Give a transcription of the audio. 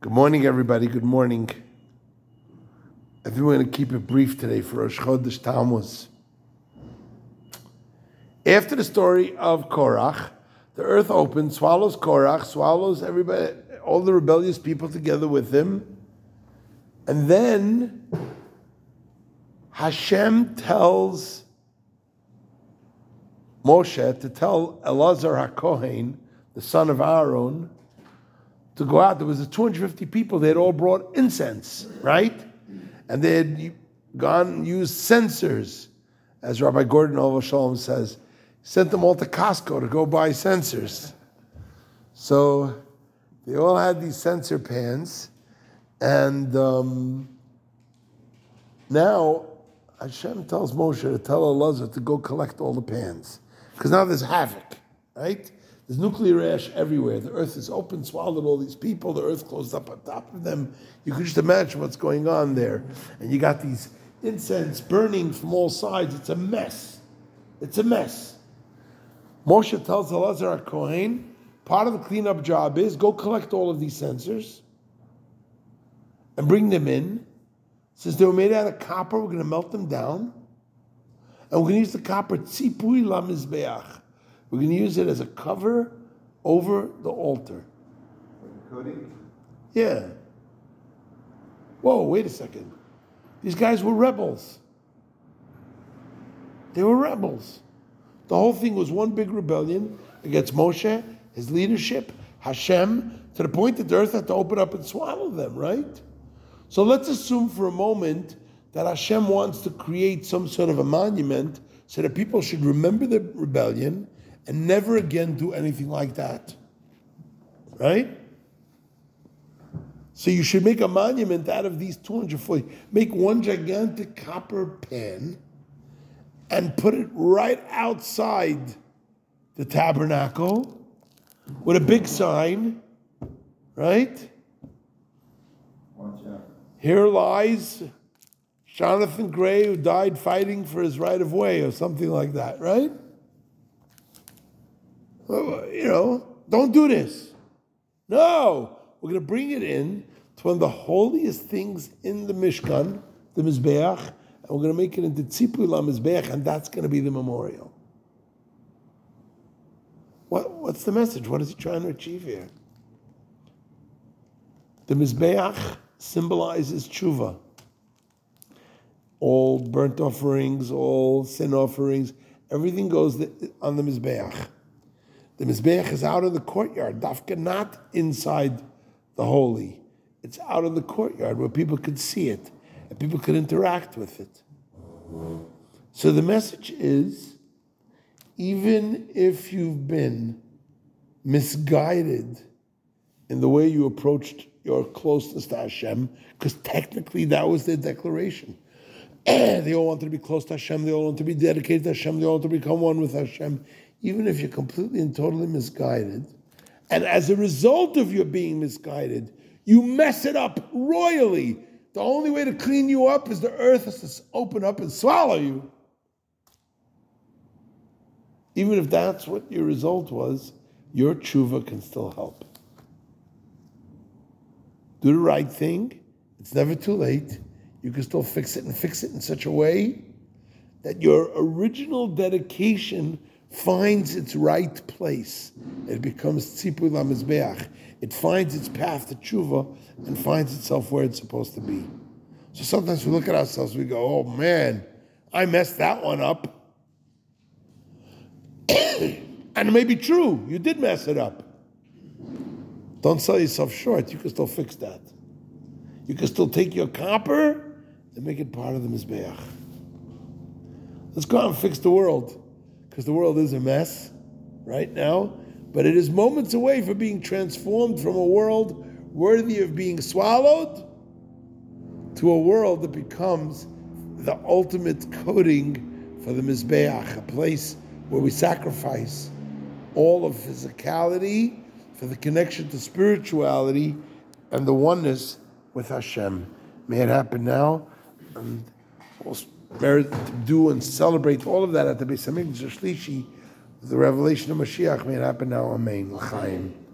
Good morning, everybody. Good morning. I think we're going to keep it brief today for Rosh Chodesh Tammuz. After the story of Korach, the earth opens, swallows Korach, swallows everybody, all the rebellious people together with him, and then Hashem tells Moshe to tell Elazar HaKohen, the son of Aaron, to go out. There was 250 people. They had all brought incense, right? And they had gone and used censers, as Rabbi Gordon alav hashalom says. Sent them all to Costco to go buy censers. So they all had these censer pans, and um, now Hashem tells Moshe to tell Elazar to go collect all the pans. Because now there's havoc, right? There's nuclear ash everywhere. The earth is open, swallowed all these people. The earth closed up on top of them. You can just imagine what's going on there. And you got these incense burning from all sides. It's a mess. It's a mess. Moshe tells Elazar Kohen, part of the cleanup job is go collect all of these censers and bring them in. Since they were made out of copper, we're going to melt them down. And we're going to use the copper tzipui lamizbeach. We're going to use it as a cover over the altar. Coating? Yeah. Whoa, wait a second. These guys were rebels. They were rebels. The whole thing was one big rebellion against Moshe, his leadership, Hashem, to the point that the earth had to open up and swallow them, right? So let's assume for a moment that Hashem wants to create some sort of a monument so that people should remember the rebellion and never again do anything like that. Right? So you should make a monument out of these 240. Make one gigantic copper pan and put it right outside the tabernacle with a big sign, right? Watch out. Here lies Jonathan Gray, who died fighting for his right of way, or something like that, right? You know, don't do this. No, we're going to bring it in to one of the holiest things in the Mishkan, the Mizbeach, and we're going to make it into Tzipui Mizbeach, and that's going to be the memorial. What, what's the message? What is he trying to achieve here? The Mizbeach symbolizes tshuva. All burnt offerings, all sin offerings, everything goes on the Mizbeach. The Mizbeach is out in the courtyard, dafka not inside the holy. It's out in the courtyard where people could see it and people could interact with it. So the message is even if you've been misguided in the way you approached your closeness to Hashem, because technically that was their declaration. they all wanted to be close to Hashem, they all wanted to be dedicated to Hashem, they all wanted to become one with Hashem. Even if you're completely and totally misguided, and as a result of your being misguided, you mess it up royally. The only way to clean you up is the earth has to open up and swallow you. Even if that's what your result was, your tshuva can still help. Do the right thing. It's never too late. You can still fix it and fix it in such a way that your original dedication finds its right place. It becomes tzipui lamizbeach. It finds its path to tshuva and finds itself where it's supposed to be. So sometimes we look at ourselves, we go, "Oh man, I messed that one up." and it may be true, you did mess it up. Don't sell yourself short. You can still fix that. You can still take your copper and make it part of the mizbeach. Let's go out and fix the world because the world is a mess right now, but it is moments away from being transformed from a world worthy of being swallowed to a world that becomes the ultimate coating for the Mizbeach, a place where we sacrifice all of physicality for the connection to spirituality and the oneness with Hashem. May it happen now. And we'll merit to do and celebrate all of that at the Beis Hamikdash the revelation of Mashiach. May happen now. Amen. L'chaim.